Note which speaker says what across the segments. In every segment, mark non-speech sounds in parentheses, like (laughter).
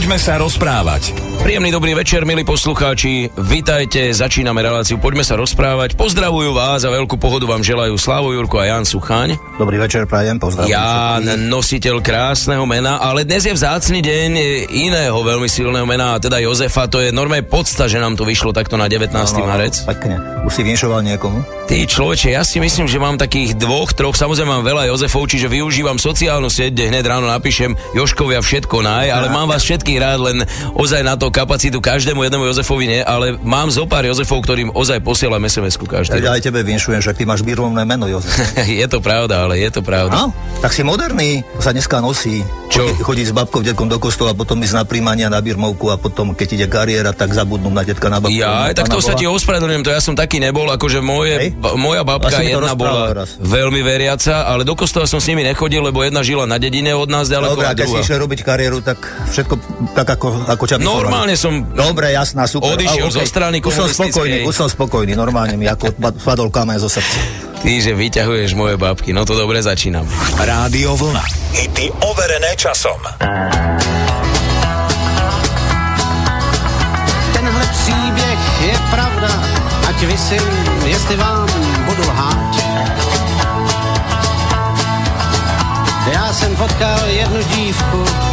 Speaker 1: Poďme sa rozprávať.
Speaker 2: Príjemný dobrý večer, milí poslucháči. Vitajte, začíname reláciu Poďme sa rozprávať. Pozdravujú vás a veľkú pohodu vám želajú Slavo Jurko a Jan Suchaň.
Speaker 3: Dobrý večer, prajem, pozdravujem.
Speaker 2: Jan, nositeľ krásneho mena, ale dnes je vzácny deň iného veľmi silného mena, a teda Jozefa. To je normálne podsta, že nám to vyšlo takto na 19. No, no, marec.
Speaker 3: Pekne. Už si vinšoval niekomu?
Speaker 2: Ty človeče, ja si myslím, že mám takých dvoch, troch, samozrejme mám veľa Jozefov, čiže využívam sociálnu sieť, kde hneď ráno napíšem Joškovia všetko naj, ale mám vás všetkých rád, len ozaj na to kapacitu každému jednému Jozefovi nie, ale mám zo pár Jozefov, ktorým ozaj posielam SMS-ku každý.
Speaker 3: Ja aj tebe vinšujem, že ty máš birmovné meno, Jozef. (laughs)
Speaker 2: je to pravda, ale je to pravda.
Speaker 3: No, tak si moderný, sa dneska nosí.
Speaker 2: Čo?
Speaker 3: Chodiť s babkou, detkom do kostola, potom ísť na príjmania na birmovku a potom, keď ide kariéra, tak zabudnú na detka na babku.
Speaker 2: Ja, aj tak to sa ti ospravedlňujem, to ja som taký nebol, akože moje, ba, moja babka jedna bola teraz. veľmi veriaca, ale do kostola som s nimi nechodil, lebo jedna žila na dedine od nás ďaleko
Speaker 3: Dobre, a keď si išiel robiť kariéru, tak všetko tak ako, ako ťa
Speaker 2: Normálne som
Speaker 3: Dobre, jasná, super.
Speaker 2: odišiel
Speaker 3: okay.
Speaker 2: zo strany
Speaker 3: už som spokojný, už som spokojný, normálne mi ako spadol kameň zo srdca.
Speaker 2: Ty, že vyťahuješ moje babky, no to dobre začínam.
Speaker 1: Rádio Vlna. Hity overené časom.
Speaker 4: Tenhle příběh je pravda, ať vysím, jestli vám budu lhát. Já jsem potkal jednu dívku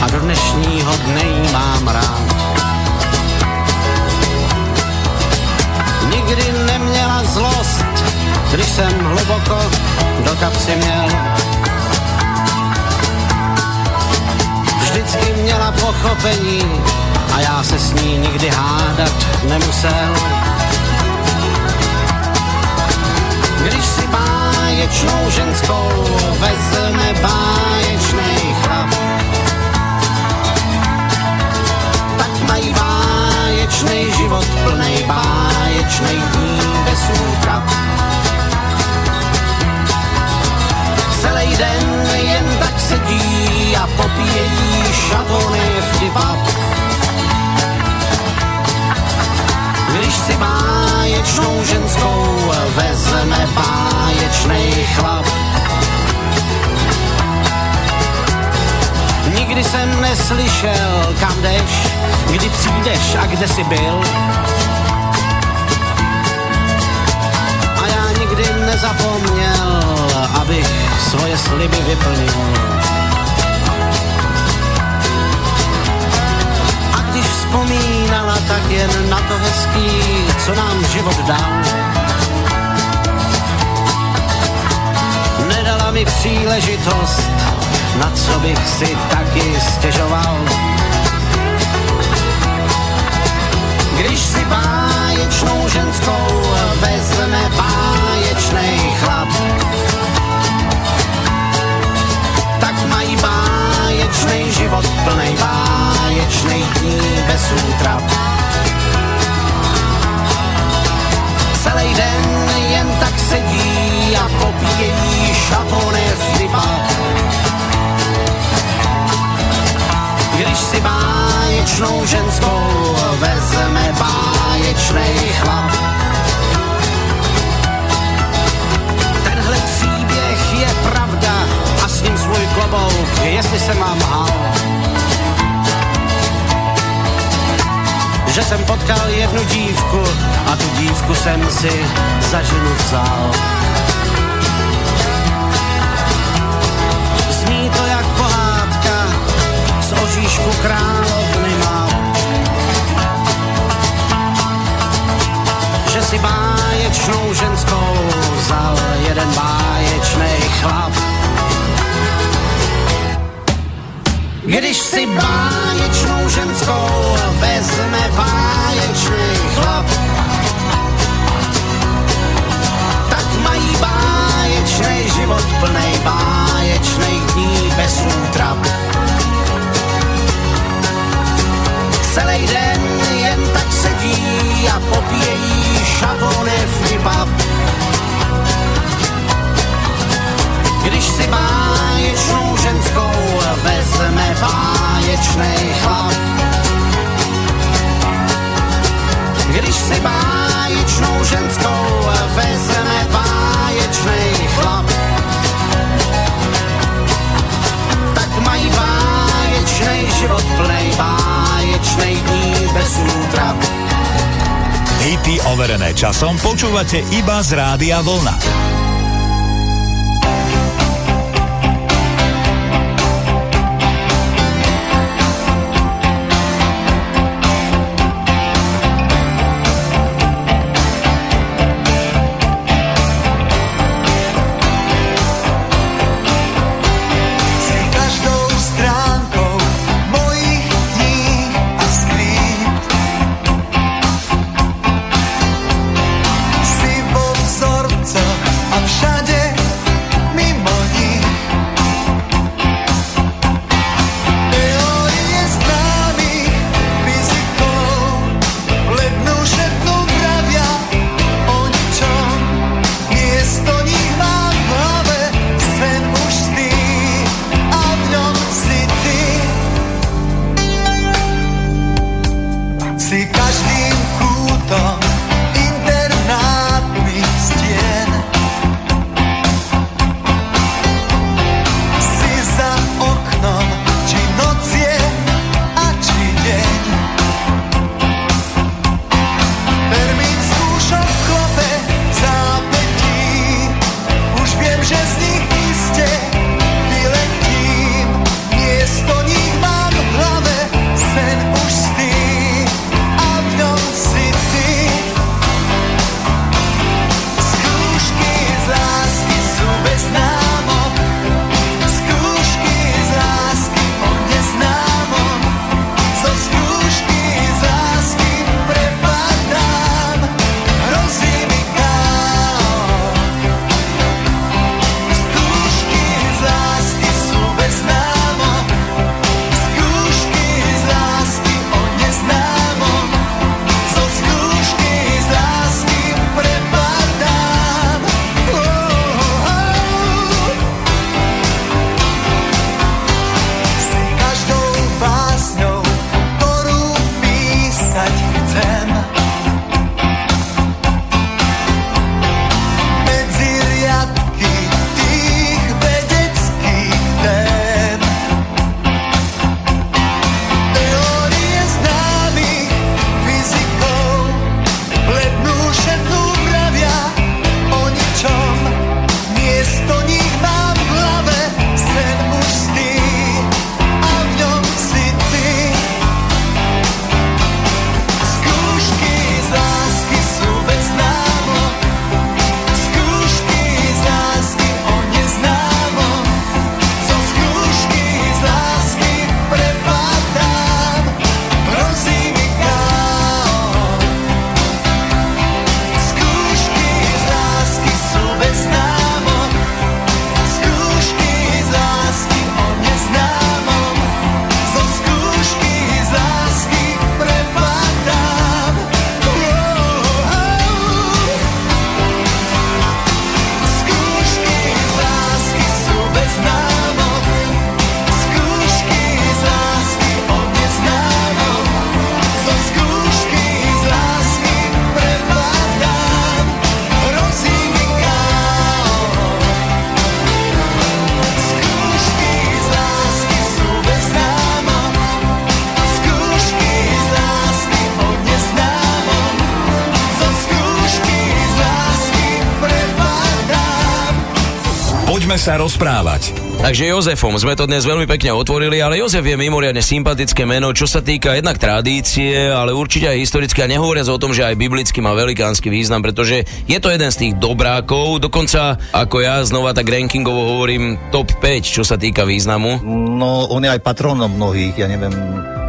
Speaker 4: a do dnešního dne jí mám rád. Nikdy neměla zlost, když jsem hluboko do kapsy měl. Vždycky měla pochopení a já se s ní nikdy hádat nemusel. Když si báječnou ženskou vezme báječnej chlap, mají báječnej život plnej báječnej dní bez útrap. Celý den jen tak sedí a popíjejí šatony vtipap. Když si báječnou ženskou vezme báječnej chlap. Nikdy jsem neslyšel, kam jdeš, kdy přijdeš a kde jsi byl. A já nikdy nezapomněl, abych svoje sliby vyplnil. A když vzpomínala, tak jen na to hezký, co nám život dal. Nedala mi příležitost, na co bych si taky stěžoval. Když si báječnou ženskou vezme báječnej chlap, tak mají báječnej život plnej báječnej dní bez útrap. Celý den jen tak sedí a popíjejí šatony vtipa. Když báječnou ženskou vezme báječnej chlap. Tenhle příběh je pravda a s ním svůj klobouk, jestli jsem vám lhal. Že jsem potkal jednu dívku a tu dívku jsem si za ženu vzal. Zní to jak pohádka z oříšku královny má. Si báječnou ženskou vzal jeden báječnej chlap. Když si báječnou ženskou vezme báječný chlap, tak mají báječný život plnej báječných dní bez útrap. Celý den jen tak sedí a popíjejí šatony vtipap. Když si báječnou ženskou vezme báječnej chlap. Když si báječnou ženskou vezme báječnej chlap. Báječnej život plnej báječnej dní bez útrap.
Speaker 1: Hity overené časom počúvate iba z Rádia Vlna. Sa rozprávať. Takže Jozefom sme to dnes veľmi pekne otvorili, ale Jozef je mimoriadne sympatické meno, čo sa týka jednak tradície, ale určite aj historicky a nehovoriac o tom, že aj biblicky má velikánsky význam, pretože je to jeden z tých dobrákov, dokonca ako ja znova tak rankingovo hovorím top 5, čo sa týka významu.
Speaker 3: No, on je aj patronom mnohých, ja neviem,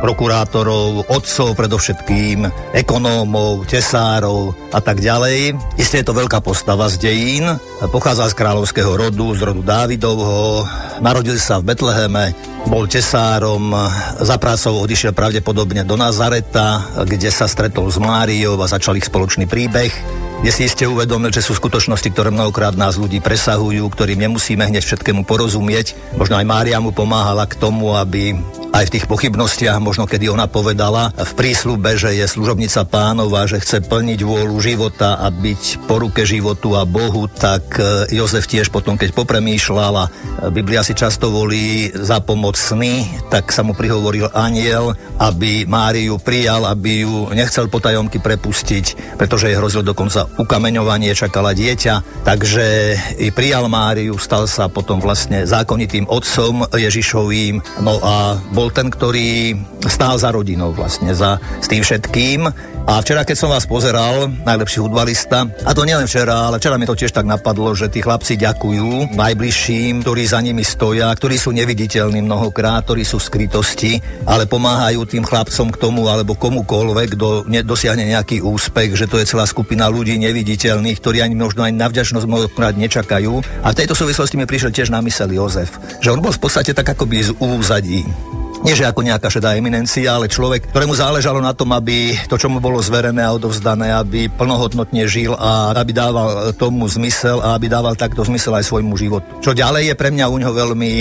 Speaker 3: prokurátorov, otcov predovšetkým, ekonómov, tesárov a tak ďalej. Isté je to veľká postava z dejín, pochádza z kráľovského rodu, z rodu Dávidovho, narodil sa v Betleheme, bol tesárom, za prácou odišiel pravdepodobne do Nazareta, kde sa stretol s Máriou a začal ich spoločný príbeh. Je si iste uvedomil, že sú skutočnosti, ktoré mnohokrát nás ľudí presahujú, ktorým nemusíme hneď všetkému porozumieť. Možno aj Mária mu pomáhala k tomu, aby aj v tých pochybnostiach, možno kedy ona povedala v prísľube, že je služobnica pánova, že chce plniť vôľu života a byť po ruke životu a Bohu, tak e, Jozef tiež potom, keď popremýšľal Biblia si často volí za pomoc mocný, tak sa mu prihovoril aniel, aby Máriu prijal, aby ju nechcel potajomky prepustiť, pretože jej hrozil dokonca ukameňovanie, čakala dieťa. Takže i prijal Máriu, stal sa potom vlastne zákonitým otcom Ježišovým. No a bol ten, ktorý stál za rodinou vlastne, za, s tým všetkým. A včera, keď som vás pozeral, najlepší futbalista, a to nielen včera, ale včera mi to tiež tak napadlo, že tí chlapci ďakujú najbližším, ktorí za nimi stoja, ktorí sú neviditeľní mnohokrát, ktorí sú v skrytosti, ale pomáhajú tým chlapcom k tomu, alebo komukoľvek, kto dosiahne nejaký úspech, že to je celá skupina ľudí neviditeľných, ktorí ani možno aj na vďačnosť mnohokrát nečakajú. A v tejto súvislosti mi prišiel tiež na mysel Jozef, že on bol v podstate tak akoby z úzadí nie že ako nejaká šedá eminencia, ale človek, ktorému záležalo na tom, aby to, čo mu bolo zverené a odovzdané, aby plnohodnotne žil a aby dával tomu zmysel a aby dával takto zmysel aj svojmu životu. Čo ďalej je pre mňa u ňoho veľmi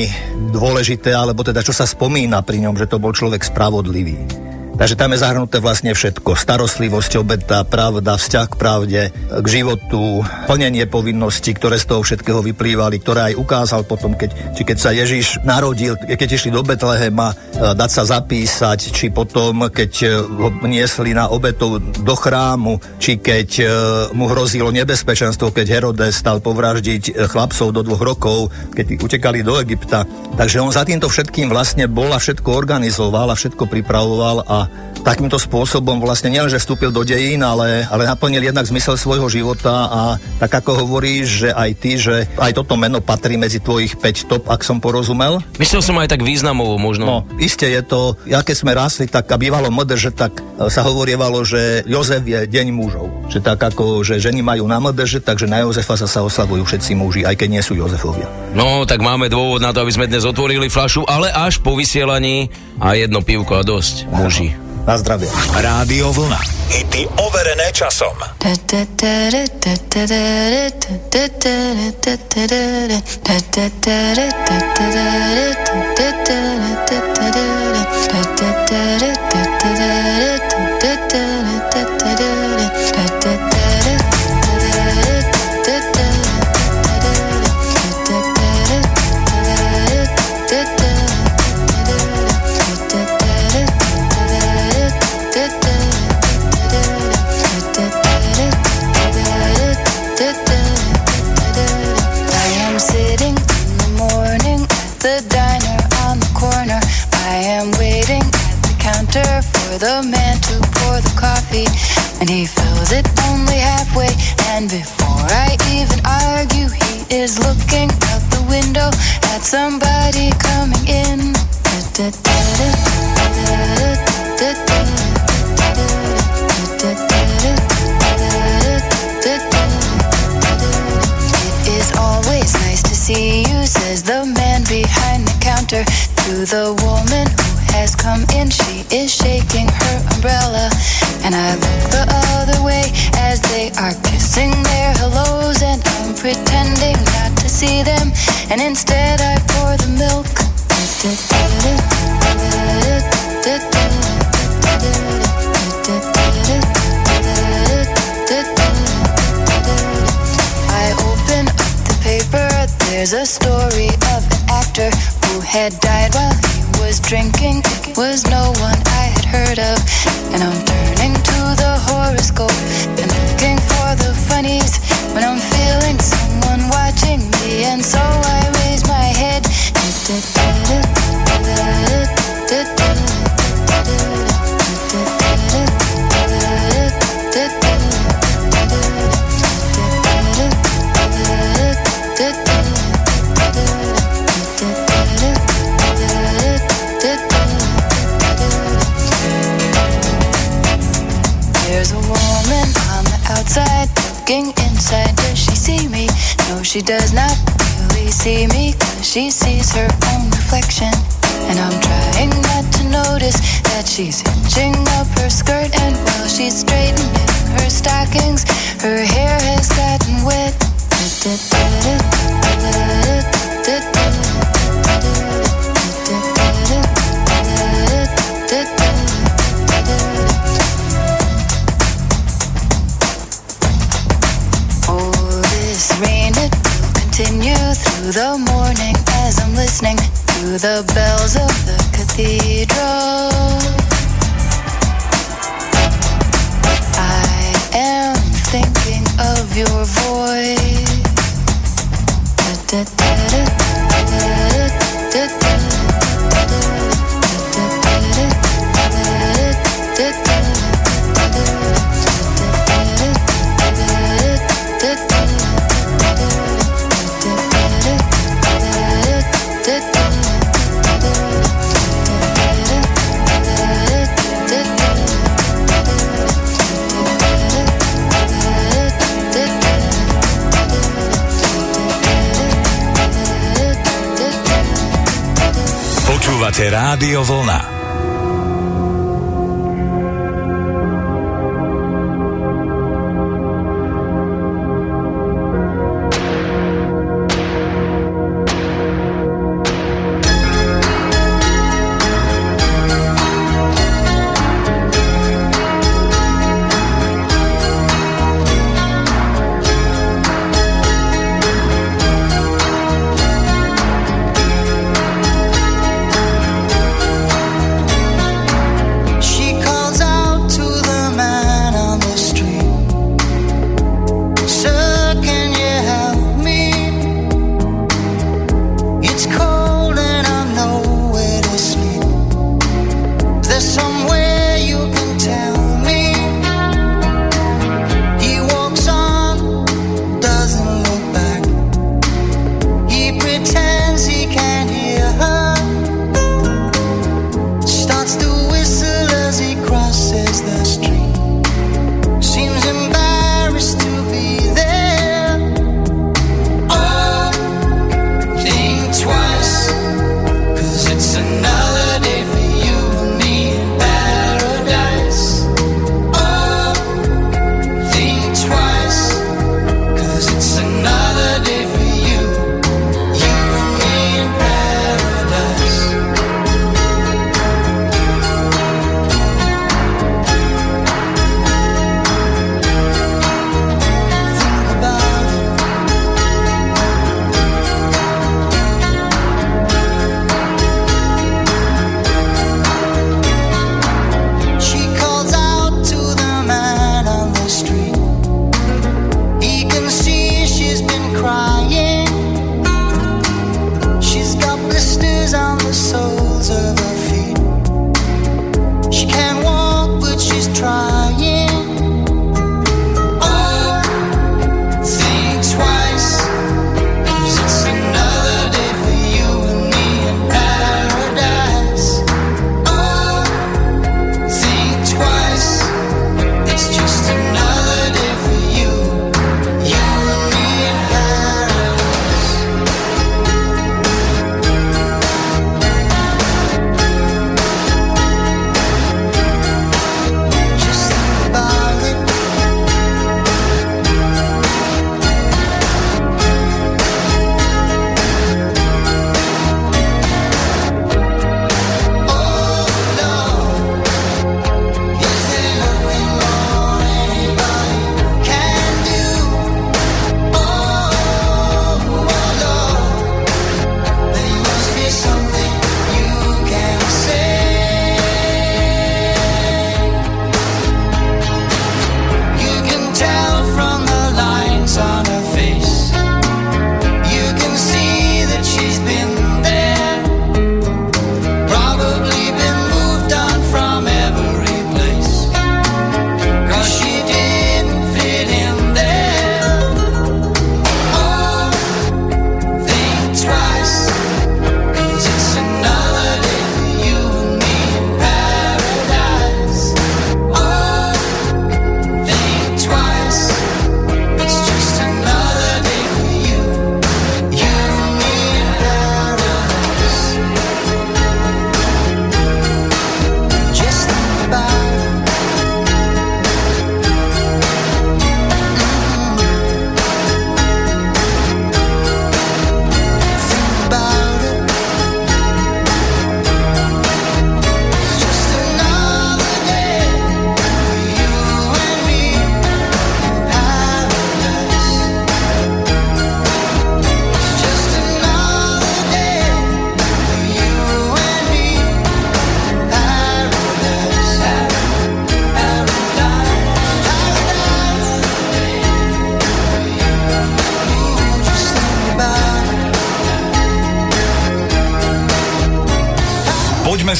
Speaker 3: dôležité, alebo teda čo sa spomína pri ňom, že to bol človek spravodlivý. Takže tam je zahrnuté vlastne všetko. Starostlivosť, obeta, pravda, vzťah k pravde, k životu, plnenie povinností, ktoré z toho všetkého vyplývali, ktoré aj ukázal potom, keď, či keď sa Ježiš narodil, keď išli do Betlehema, e, dať sa zapísať, či potom, keď e, ho niesli na obetu do chrámu, či keď e, mu hrozilo nebezpečenstvo, keď Herodes stal povraždiť chlapcov do dvoch rokov, keď utekali do Egypta. Takže on za týmto všetkým vlastne bol a všetko organizoval a všetko pripravoval a takýmto spôsobom vlastne nielenže vstúpil do dejín, ale, ale naplnil jednak zmysel svojho života a tak ako hovoríš, že aj ty, že aj toto meno patrí medzi tvojich 5 top, ak som porozumel.
Speaker 1: Myslel som aj tak významovo možno.
Speaker 3: No, iste je to, ja keď sme rásli, tak a bývalo MDŽ, tak e, sa hovorievalo, že Jozef je deň mužov. Že tak ako, že ženy majú na MDŽ, takže na Jozefa sa, sa oslavujú všetci muži, aj keď nie sú Jozefovia.
Speaker 1: No, tak máme dôvod na to, aby sme dnes otvorili flašu, ale až po vysielaní a jedno pivko a dosť, muži.
Speaker 3: Na zdravie.
Speaker 5: Rádio Vlna. Hity overené časom.
Speaker 6: Halfway. And before I even argue, he is looking out the window at somebody had died while he was drinking was no she sees her own reflection. And I'm trying not to notice that she's
Speaker 7: Počúvate Rádio Vlna.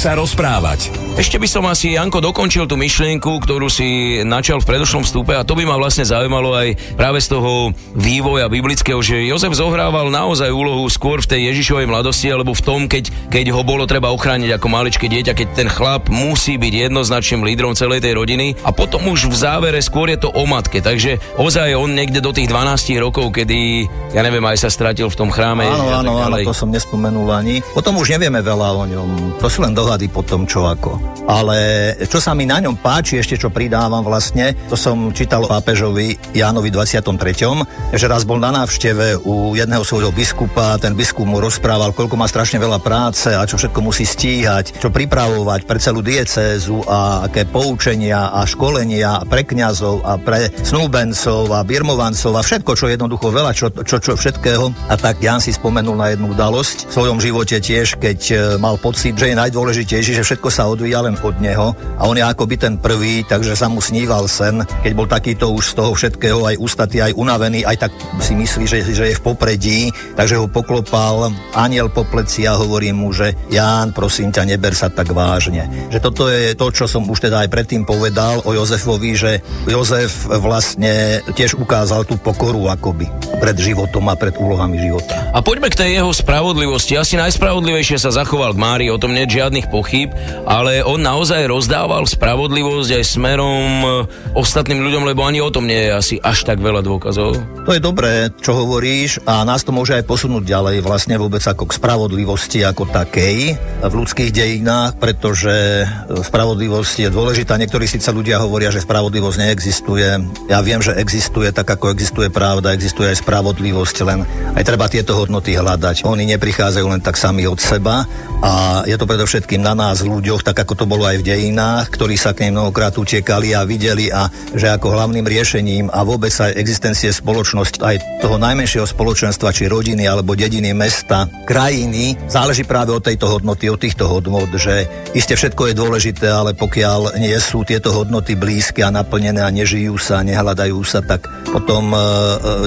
Speaker 8: Sa rozprávať.
Speaker 2: Ešte by som asi, Janko, dokončil tú myšlienku, ktorú si načal v predošlom vstupe a to by ma vlastne zaujímalo aj práve z toho vývoja biblického, že Jozef zohrával naozaj úlohu skôr v tej Ježišovej mladosti alebo v tom, keď, keď ho bolo treba ochrániť ako maličké dieťa, keď ten chlap musí byť jednoznačným lídrom celej tej rodiny a potom už v závere skôr je to o matke. Takže ozaj on niekde do tých 12 rokov, kedy, ja neviem, aj sa stratil v tom chráme.
Speaker 3: Áno, áno, áno, to som nespomenul ani. Potom už nevieme veľa o ňom. To sú len dohady po tom, čo ako. Ale čo sa mi na ňom páči, ešte čo pridávam vlastne, to som čítal pápežovi Jánovi 23., že raz bol na návšteve u jedného svojho biskupa, ten biskup mu rozprával, koľko má strašne veľa práce a čo všetko musí stíhať, čo pripravovať pre celú diecézu a aké poučenia a školenia pre kňazov a pre snúbencov a birmovancov a všetko, čo jednoducho veľa, čo, čo, čo všetkého. A tak Jan si spomenul na jednu udalosť v svojom živote tiež, keď e, mal pocit, že je najdôležitejšie, že všetko sa odvíja len od neho a on je akoby ten prvý, takže sa mu sníval sen, keď bol takýto už z toho všetkého aj ustatý, aj unavený, aj tak si myslí, že, že je v popredí, takže ho poklopal aniel po pleci a hovorí mu, že Ján, prosím ťa, neber sa tak vážne. Že toto je to, čo som už teda aj predtým povedal o Jozefovi, že Jozef vlastne tiež ukázal tú pokoru akoby pred životom a pred úlohami života.
Speaker 2: A poďme k tej jeho spravodlivosti. Asi najspravodlivejšie sa zachoval k Mári, o tom nie žiadnych pochyb, ale on naozaj rozdával spravodlivosť aj smerom e, ostatným ľuďom, lebo ani o tom nie je asi až tak veľa dôkazov.
Speaker 3: To je dobré, čo hovoríš a nás to môže aj posunúť ďalej vlastne vôbec ako k spravodlivosti ako takej v ľudských dejinách, pretože spravodlivosť je dôležitá. Niektorí síce ľudia hovoria, že spravodlivosť neexistuje. Ja viem, že existuje tak, ako existuje pravda, existuje aj spravodlivosť, len aj treba tieto hodnoty hľadať. Oni neprichádzajú len tak sami od seba a je to predovšetkým na nás ľuďoch, tak ako to bolo aj v dejinách, ktorí sa k nej mnohokrát utekali a videli a že ako hlavným riešením a vôbec aj existencie spoločnosti, aj toho najmenšieho spoločenstva, či rodiny alebo dediny, mesta, krajiny, záleží práve od tejto hodnoty, od týchto hodnot, že iste všetko je dôležité, ale pokiaľ nie sú tieto hodnoty blízke a naplnené a nežijú sa, nehľadajú sa, tak potom e, e,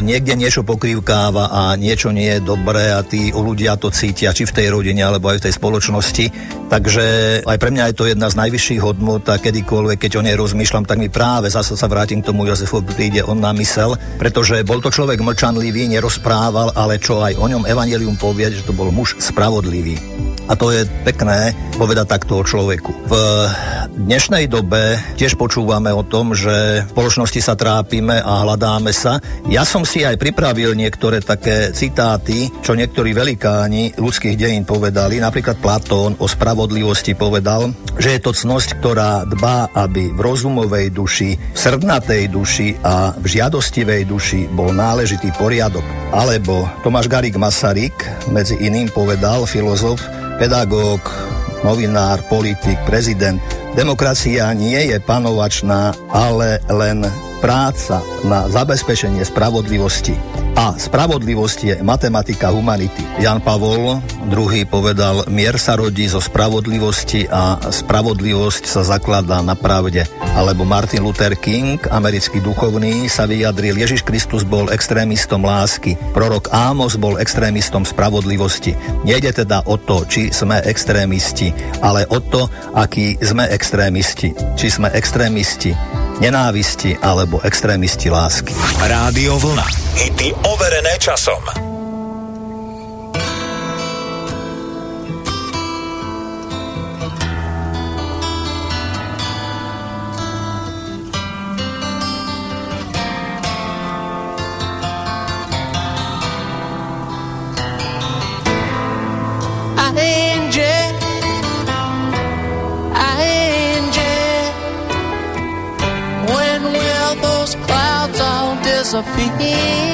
Speaker 3: niekde niečo pokrývkáva a niečo nie je dobré a tí ľudia to cítia, či v tej rodine alebo aj v tej spoločnosti. Takže aj pre mňa je to jedna z najvyšších hodnot a kedykoľvek, keď o nej rozmýšľam, tak mi práve zase sa vrátim k tomu Jozefu, príde on na mysel, pretože bol to človek mlčanlivý, nerozprával, ale čo aj o ňom Evangelium povie, že to bol muž spravodlivý. A to je pekné povedať takto o človeku. V dnešnej dobe tiež počúvame o tom, že v spoločnosti sa trápime a hľadáme sa. Ja som si aj pripravil niektoré také citáty, čo niektorí velikáni ľudských dejín povedali. Napríklad Platón o spravodlivosti povedal, že je to cnosť, ktorá dbá, aby v rozumovej duši, v srdnatej duši a v žiadostivej duši bol náležitý poriadok. Alebo Tomáš Garik Masaryk medzi iným povedal, filozof, pedagóg, novinár, politik, prezident. Demokracia nie je panovačná, ale len práca na zabezpečenie spravodlivosti a spravodlivosť je matematika humanity. Jan Pavol II povedal, mier sa rodí zo spravodlivosti a spravodlivosť sa zakladá na pravde. Alebo Martin Luther King, americký duchovný, sa vyjadril, Ježiš Kristus bol extrémistom lásky, prorok Ámos bol extrémistom spravodlivosti. Nejde teda o to, či sme extrémisti, ale o to, akí sme extrémisti. Či sme extrémisti nenávisti alebo extrémisti lásky.
Speaker 8: Rádio Vlna. Hity overené časom.
Speaker 5: philosophy.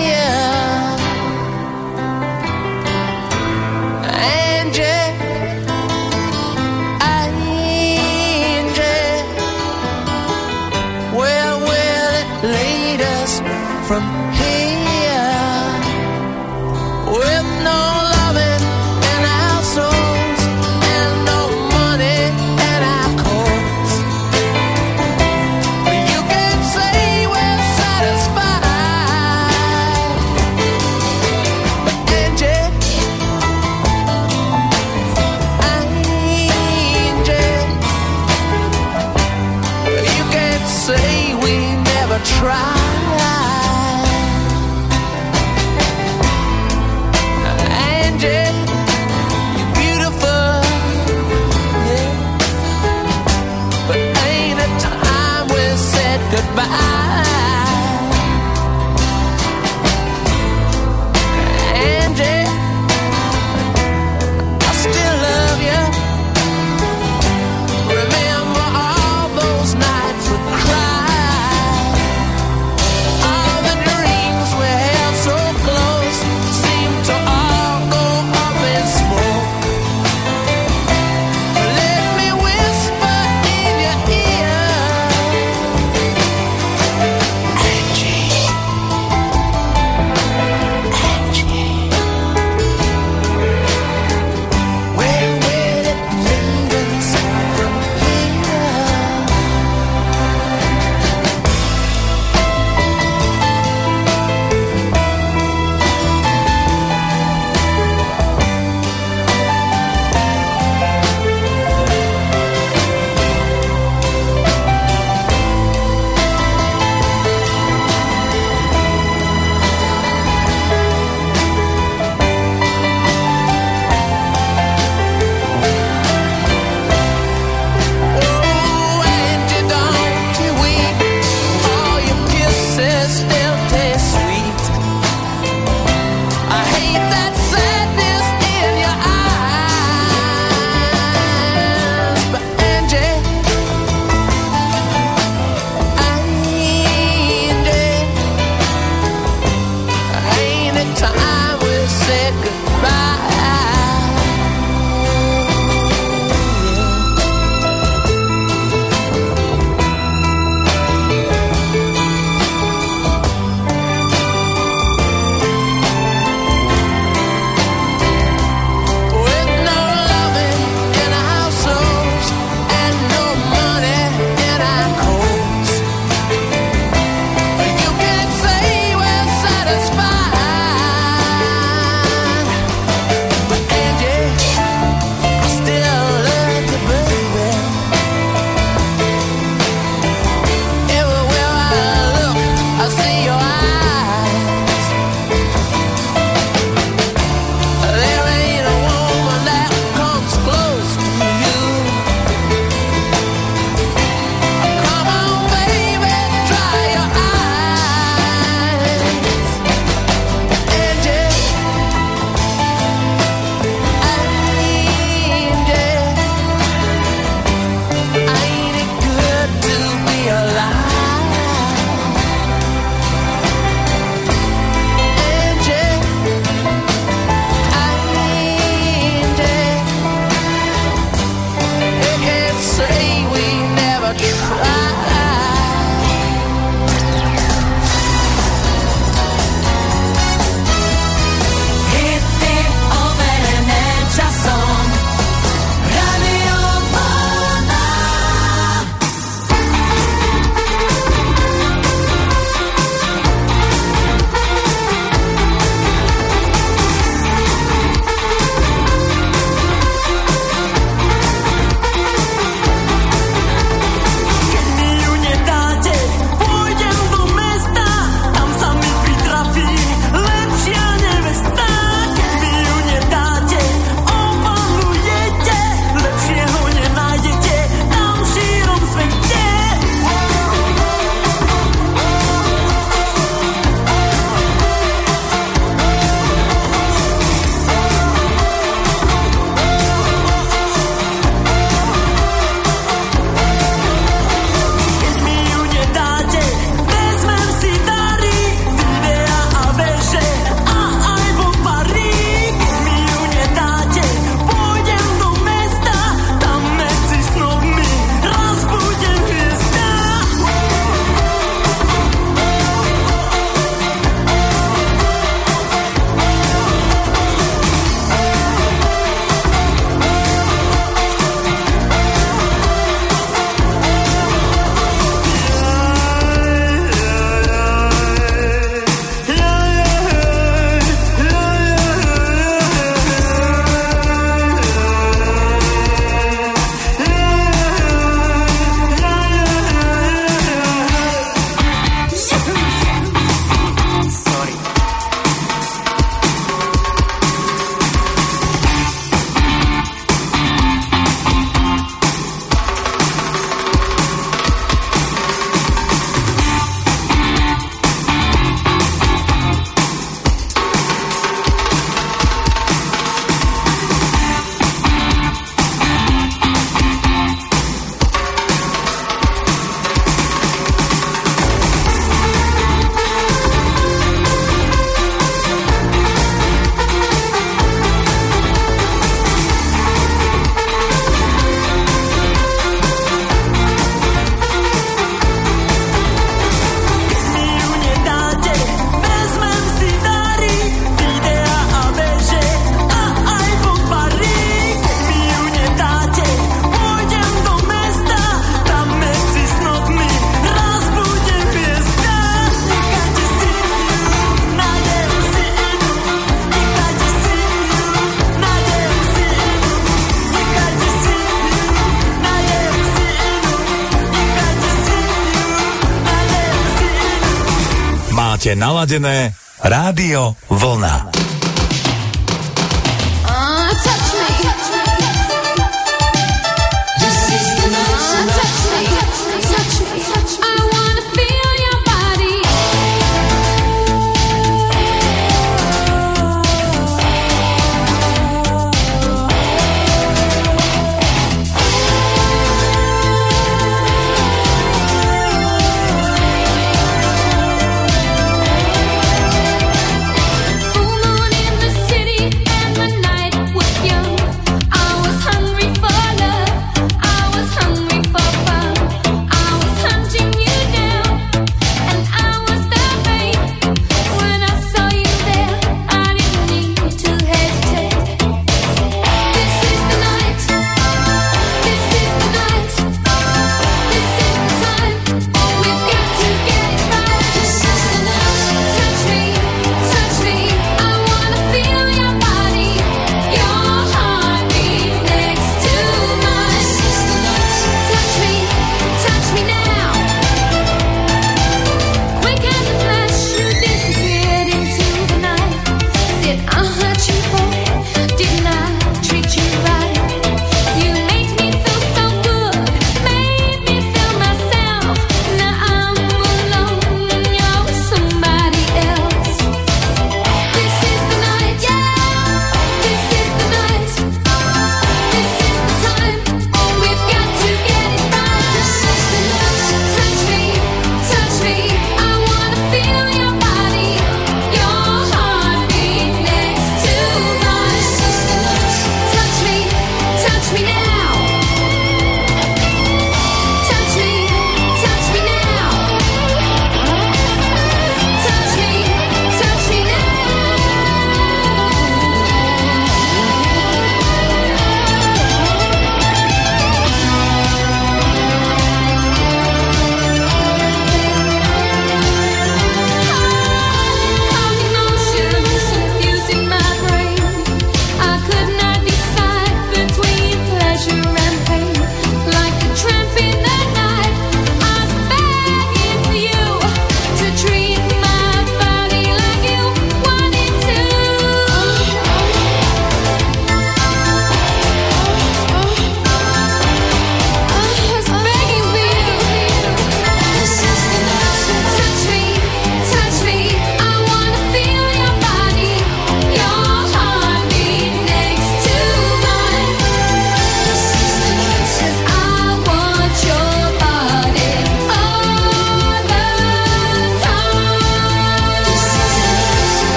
Speaker 5: Naladené Rádio Vlna.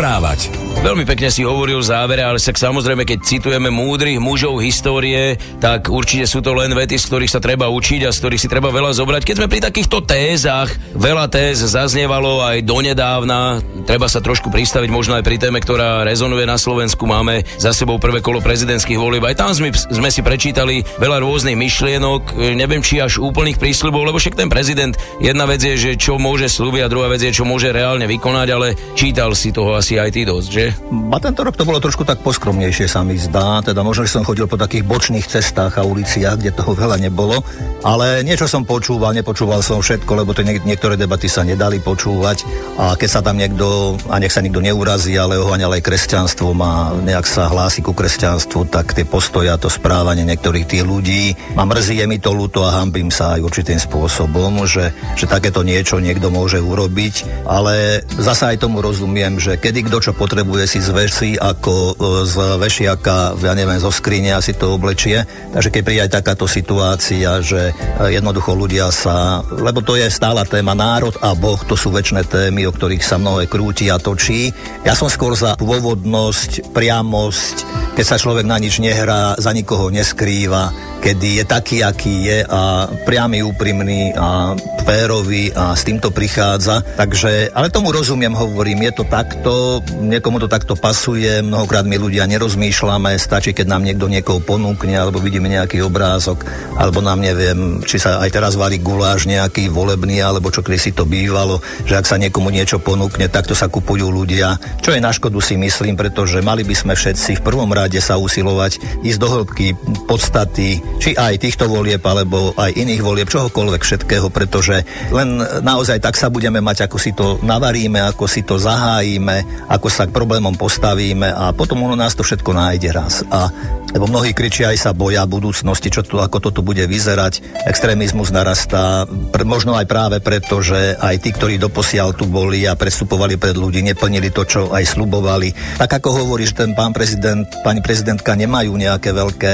Speaker 5: Rozprávať.
Speaker 1: Veľmi pekne si hovoril v závere, ale však samozrejme, keď citujeme múdrych mužov histórie, tak určite sú to len vety, z ktorých sa treba učiť a z ktorých si treba veľa zobrať. Keď sme pri takýchto tézach, veľa téz zaznievalo aj donedávna, treba sa trošku pristaviť možno aj pri téme, ktorá rezonuje na Slovensku. Máme za sebou prvé kolo prezidentských volieb. Aj tam sme, sme si prečítali veľa rôznych myšlienok, neviem či až úplných prísľubov, lebo však ten prezident, jedna vec je, že čo môže slúbiť a druhá vec je, čo môže reálne vykonať, ale čítal si toho asi aj ty dosť, že?
Speaker 3: A tento rok to bolo trošku tak poskromnejšie sa mi zdá, teda možno, že som chodil po takých bočných cestách a uliciach, kde toho veľa nebolo, ale niečo som počúval, nepočúval som všetko, lebo to niek- niektoré debaty sa nedali počúvať. A keď sa tam niekto, a nech sa nikto neurazí, ale oháňal aj kresťanstvo a nejak sa hlási ku kresťanstvu, tak tie postoja, to správanie niektorých tých ľudí, ma mrzí, je mi to ľúto a hambím sa aj určitým spôsobom, že, že takéto niečo niekto môže urobiť, ale zasa aj tomu rozumiem, že kedy kto čo potrebuje kupuje si z ako e, z vešiaka, ja neviem, zo skrine si to oblečie. Takže keď príde aj takáto situácia, že e, jednoducho ľudia sa, lebo to je stála téma národ a Boh, to sú väčšie témy, o ktorých sa mnohé krúti a točí. Ja som skôr za pôvodnosť, priamosť, keď sa človek na nič nehrá, za nikoho neskrýva, kedy je taký, aký je a priamy, úprimný a férový a s týmto prichádza. Takže, ale tomu rozumiem, hovorím, je to takto, niekomu to takto pasuje, mnohokrát my ľudia nerozmýšľame, stačí, keď nám niekto niekoho ponúkne, alebo vidíme nejaký obrázok, alebo nám neviem, či sa aj teraz varí guláš nejaký volebný, alebo čo si to bývalo, že ak sa niekomu niečo ponúkne, takto sa kupujú ľudia, čo je na škodu si myslím, pretože mali by sme všetci v prvom rade sa usilovať ísť do hĺbky podstaty, či aj týchto volieb, alebo aj iných volieb, čohokoľvek všetkého, pretože len naozaj tak sa budeme mať, ako si to navaríme, ako si to zahájime, ako sa k problémom postavíme a potom ono nás to všetko nájde raz. A lebo mnohí kričia aj sa boja budúcnosti, čo tu, ako toto bude vyzerať. Extrémizmus narastá, pr- možno aj práve preto, že aj tí, ktorí doposiaľ tu boli a prestupovali pred ľudí, neplnili to, čo aj slubovali. Tak ako hovoríš, ten pán prezident, pani prezidentka nemajú nejaké veľké,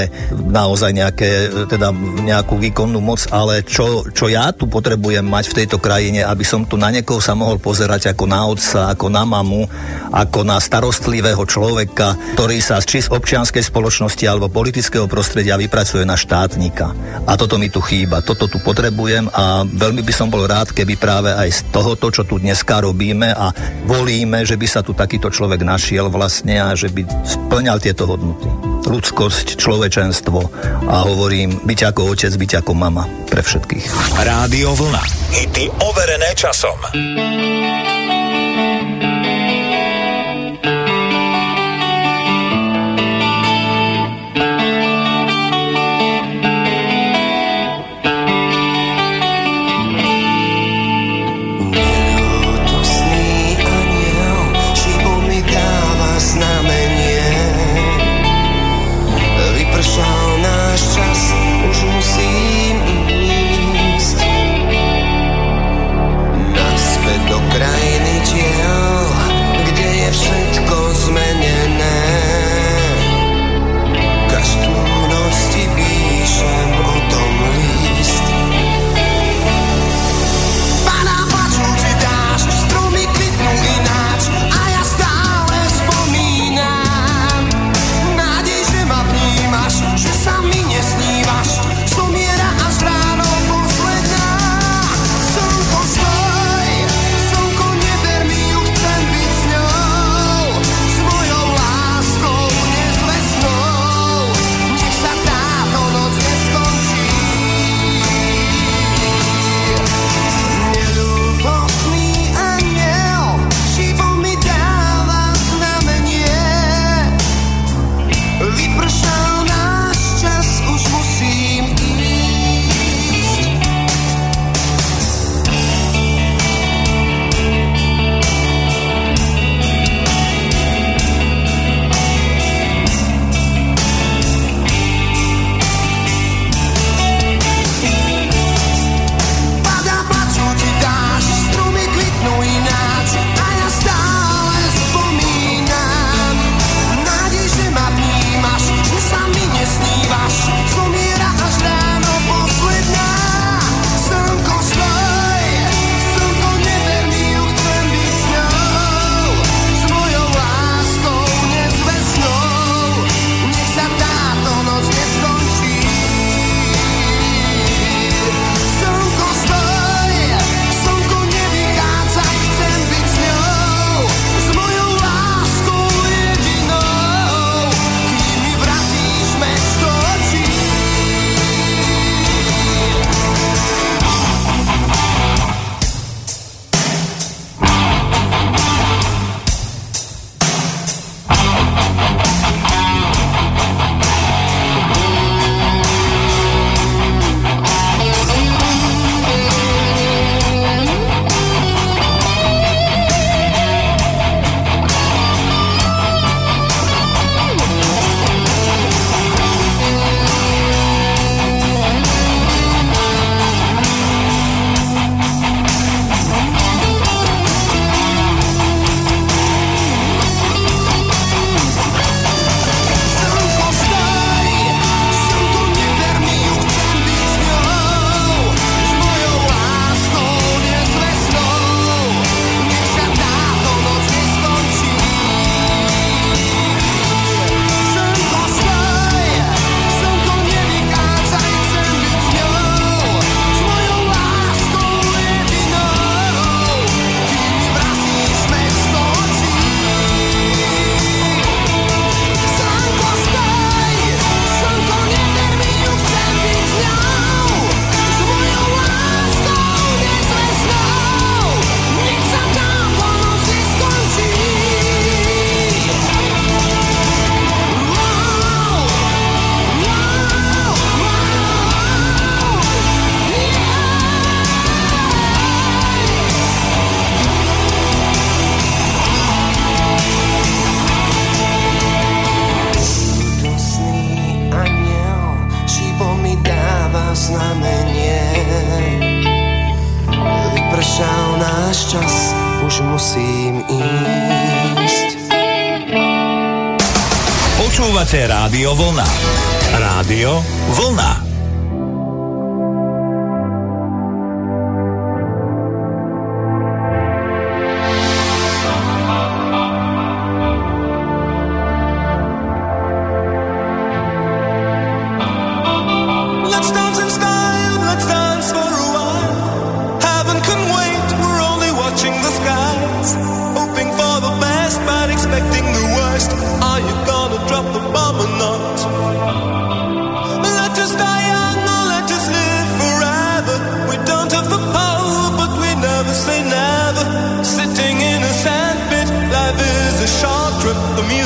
Speaker 3: naozaj nejaké, teda nejakú výkonnú moc, ale čo, čo ja tu potrebujem mať v tejto krajine, aby som tu na niekoho sa mohol pozerať ako na otca, ako na mamu, ako na starostlivého človeka, ktorý sa či z občianskej spoločnosti alebo politického prostredia vypracuje na štátnika. A toto mi tu chýba, toto tu potrebujem a veľmi by som bol rád, keby práve aj z tohoto, čo tu dneska robíme a volíme, že by sa tu takýto človek našiel vlastne a že by splňal tieto hodnoty. Ľudskosť, človečenstvo a hovorím, byť ako otec, byť ako mama pre všetkých.
Speaker 5: Rádio Vlna. Hity overené časom.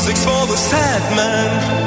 Speaker 5: music's for the sad man.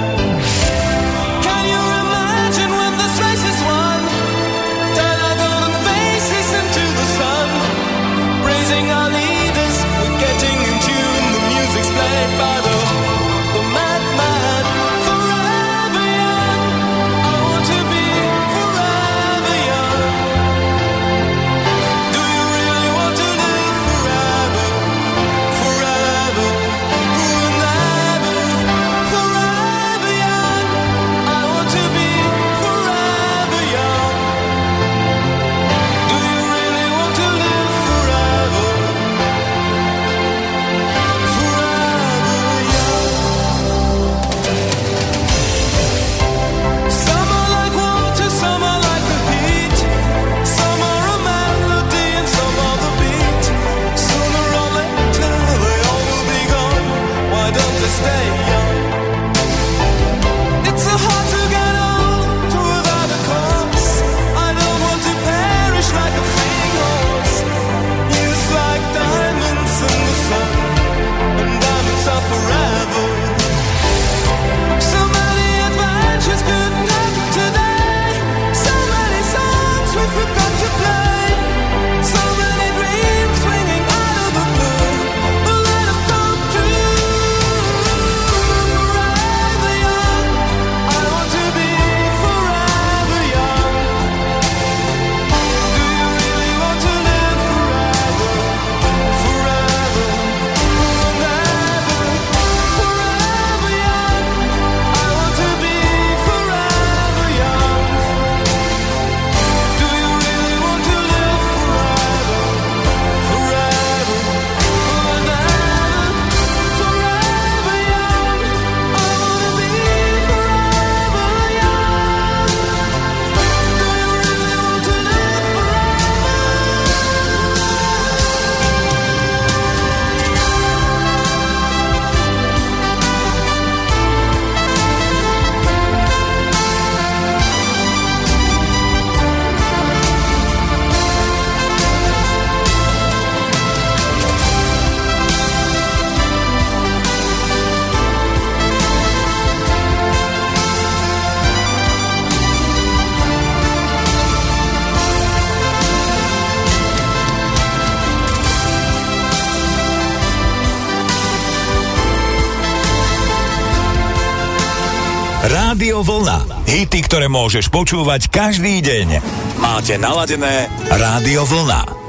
Speaker 5: Hity, ktoré môžeš počúvať každý deň. Máte naladené Rádio Vlna.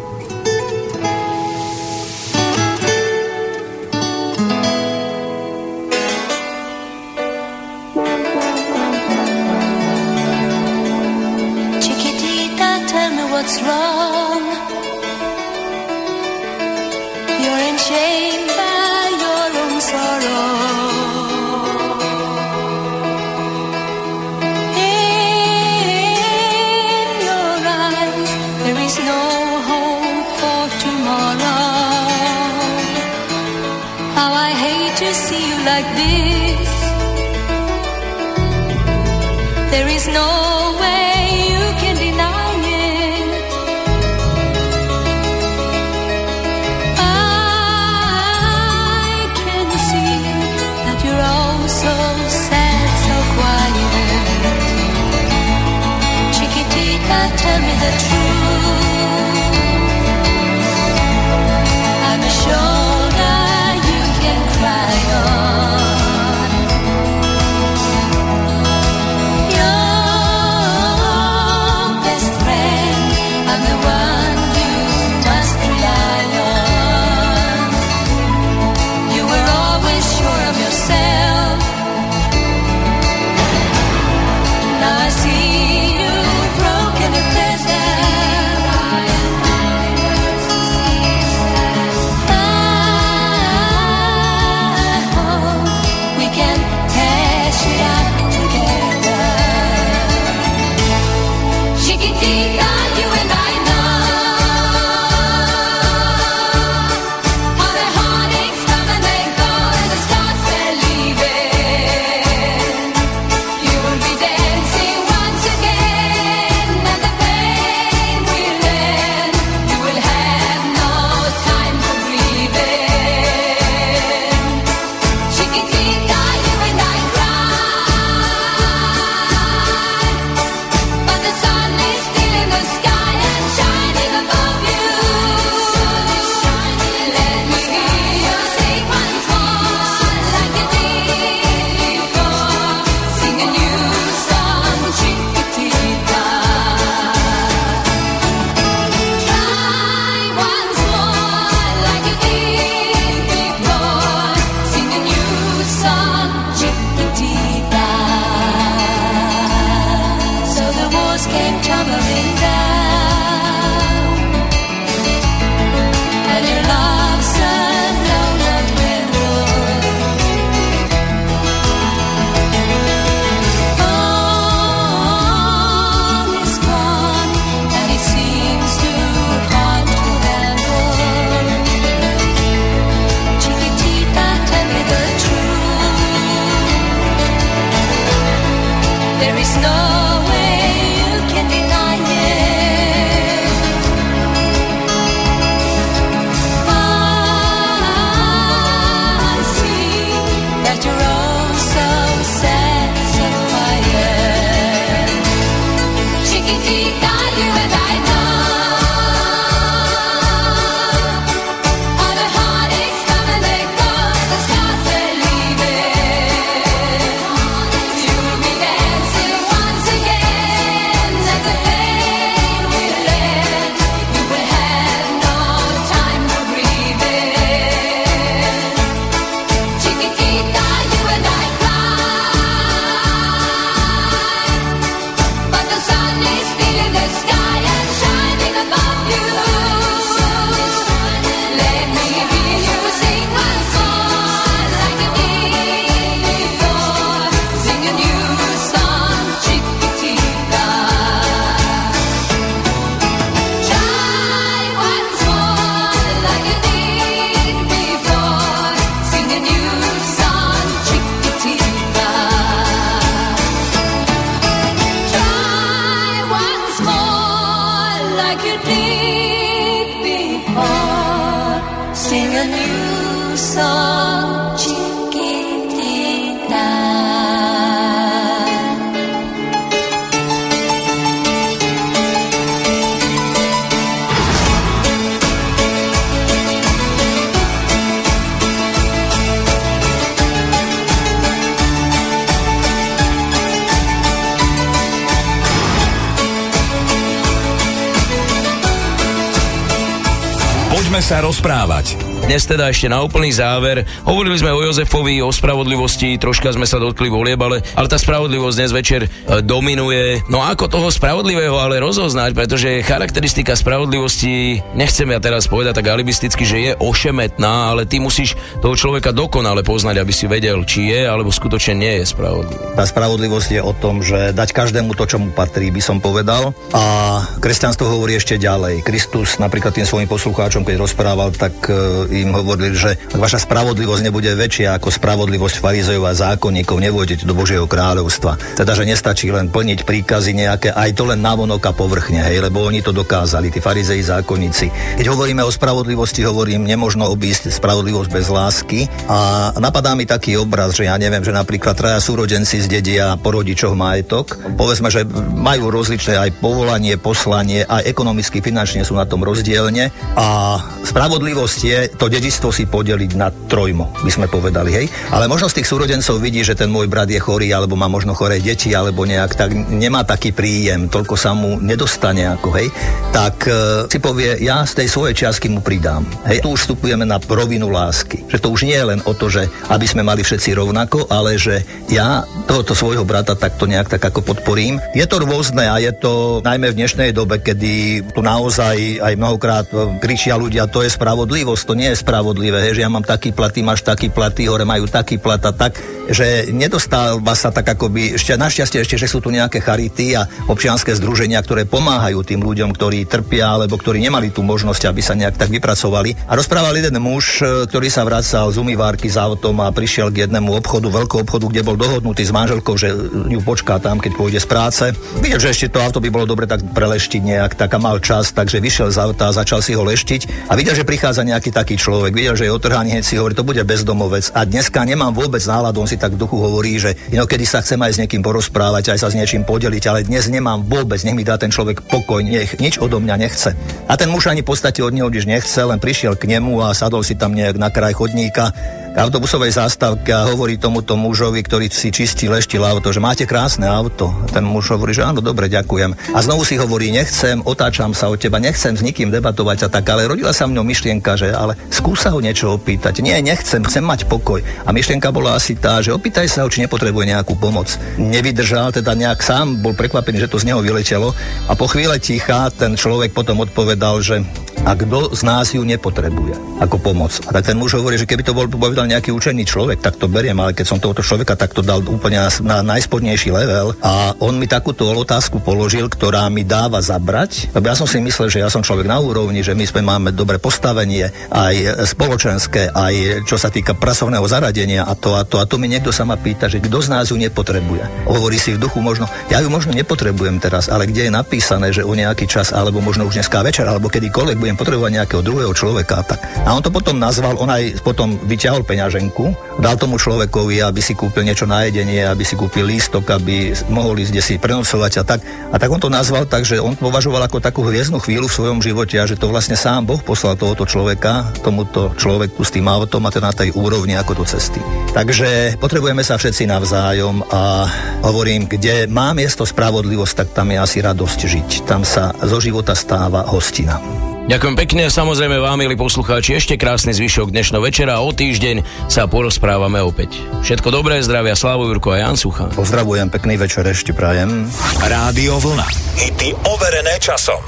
Speaker 5: like this.
Speaker 6: There is no way you can deny it. I can see that you're all so sad, so quiet. Chiquitita, tell me
Speaker 5: the truth.
Speaker 2: Dnes teda ešte na úplný záver. Hovorili sme o Jozefovi, o spravodlivosti, troška sme sa dotkli volieb, ale, ale tá spravodlivosť dnes večer e, dominuje. No ako toho spravodlivého ale rozoznať, pretože charakteristika spravodlivosti, nechcem ja teraz povedať tak alibisticky, že je ošemetná, ale ty musíš toho človeka dokonale poznať, aby si vedel, či je alebo skutočne nie je spravodlivý.
Speaker 3: Tá spravodlivosť je o tom, že dať každému to, čo mu patrí, by som povedal. A kresťanstvo hovorí ešte ďalej. Kristus napríklad tým svojim poslucháčom, keď rozprával, tak e, im hovorili, že ak vaša spravodlivosť nebude väčšia ako spravodlivosť farizejov a zákonníkov, nevôjdete do Božieho kráľovstva. Teda, že nestačí len plniť príkazy nejaké, aj to len navonok a povrchne, hej, lebo oni to dokázali, tí farizeji zákonníci. Keď hovoríme o spravodlivosti, hovorím, nemožno obísť spravodlivosť bez lásky. A napadá mi taký obraz, že ja neviem, že napríklad traja súrodenci zdedia po rodičoch majetok. Povedzme, že majú rozličné aj povolanie, poslanie, aj ekonomicky, finančne sú na tom rozdielne. A spravodlivosť je to dedičstvo si podeliť na trojmo, by sme povedali, hej. Ale možno z tých súrodencov vidí, že ten môj brat je chorý, alebo má možno choré deti, alebo nejak tak nemá taký príjem, toľko sa mu nedostane, ako hej. Tak e, si povie, ja z tej svojej čiastky mu pridám. Hej, tu už vstupujeme na rovinu lásky. Že to už nie je len o to, že aby sme mali všetci rovnako, ale že ja tohoto svojho brata takto nejak tak ako podporím. Je to rôzne a je to najmä v dnešnej dobe, kedy tu naozaj aj mnohokrát e, kričia ľudia, to je spravodlivosť, to nie je spravodlivé, hej, že ja mám taký plat, ty máš taký plat, ty hore majú taký plat a tak, že nedostáva sa tak akoby, ešte našťastie ešte, že sú tu nejaké charity a občianské združenia, ktoré pomáhajú tým ľuďom, ktorí trpia alebo ktorí nemali tú možnosť, aby sa nejak tak vypracovali. A rozprával jeden muž, e, ktorý sa vracal z umývárky s autom a prišiel k jednému obchodu, veľkého obchodu, kde bol dohodnutý s manželkou, že ju počká tam, keď pôjde z práce. Videl, že ešte to auto by bolo dobre tak preleštiť nejak, tak a mal čas, takže vyšiel z auta a začal si ho leštiť a videl, že prichádza nejaký taký človek, videl, že je otrhaný, hneď si hovorí, to bude bezdomovec. A dneska nemám vôbec náladu, on si tak v duchu hovorí, že inokedy sa chcem aj s niekým porozprávať, aj sa s niečím podeliť, ale dnes nemám vôbec, nech mi dá ten človek pokoj, nech nič odo mňa nechce. A ten muž ani v podstate od neho nič nechce, len prišiel k nemu a sadol si tam nejak na kraj chodníka autobusovej zástavke a hovorí tomuto mužovi, ktorý si čistí, leštil auto, že máte krásne auto. Ten muž hovorí, že áno, dobre, ďakujem. A znovu si hovorí, nechcem, otáčam sa od teba, nechcem s nikým debatovať a tak, ale rodila sa v ňom myšlienka, že ale skúsa ho niečo opýtať. Nie, nechcem, chcem mať pokoj. A myšlienka bola asi tá, že opýtaj sa ho, či nepotrebuje nejakú pomoc. Nevydržal, teda nejak sám bol prekvapený, že to z neho vyletelo. A po chvíle ticha ten človek potom odpovedal, že a kto z nás ju nepotrebuje ako pomoc. A tak ten muž hovorí, že keby to bol povedal nejaký učený človek, tak to beriem, ale keď som tohoto človeka takto dal úplne na, na najspodnejší level a on mi takúto otázku položil, ktorá mi dáva zabrať, lebo ja som si myslel, že ja som človek na úrovni, že my sme máme dobre postavenie, aj spoločenské, aj čo sa týka pracovného zaradenia a to a to. A to mi niekto sa ma pýta, že kto z nás ju nepotrebuje. Hovorí si v duchu možno, ja ju možno nepotrebujem teraz, ale kde je napísané, že o nejaký čas, alebo možno už dneska večer, alebo kedykoľvek budem potrebovať nejakého druhého človeka. Tak. A on to potom nazval, on aj potom vyťahol peňaženku, dal tomu človekovi, aby si kúpil niečo na jedenie, aby si kúpil lístok, aby mohol ísť si prenocovať a tak. A tak on to nazval tak, že on považoval ako takú hviezdnu chvíľu v svojom živote a že to vlastne sám Boh poslal tohoto človeka, tomuto človeku s tým autom a teda na tej úrovni ako do cesty. Takže potrebujeme sa všetci navzájom a hovorím, kde má miesto spravodlivosť, tak tam je asi radosť žiť. Tam sa zo života stáva hostina.
Speaker 1: Ďakujem pekne, samozrejme vám, milí poslucháči, ešte krásny zvyšok dnešného večera a o týždeň sa porozprávame opäť. Všetko dobré, zdravia Slavu Jurko a Jan Sucha.
Speaker 3: Pozdravujem, pekný večer ešte prajem.
Speaker 5: Rádio Vlna. Hity overené časom.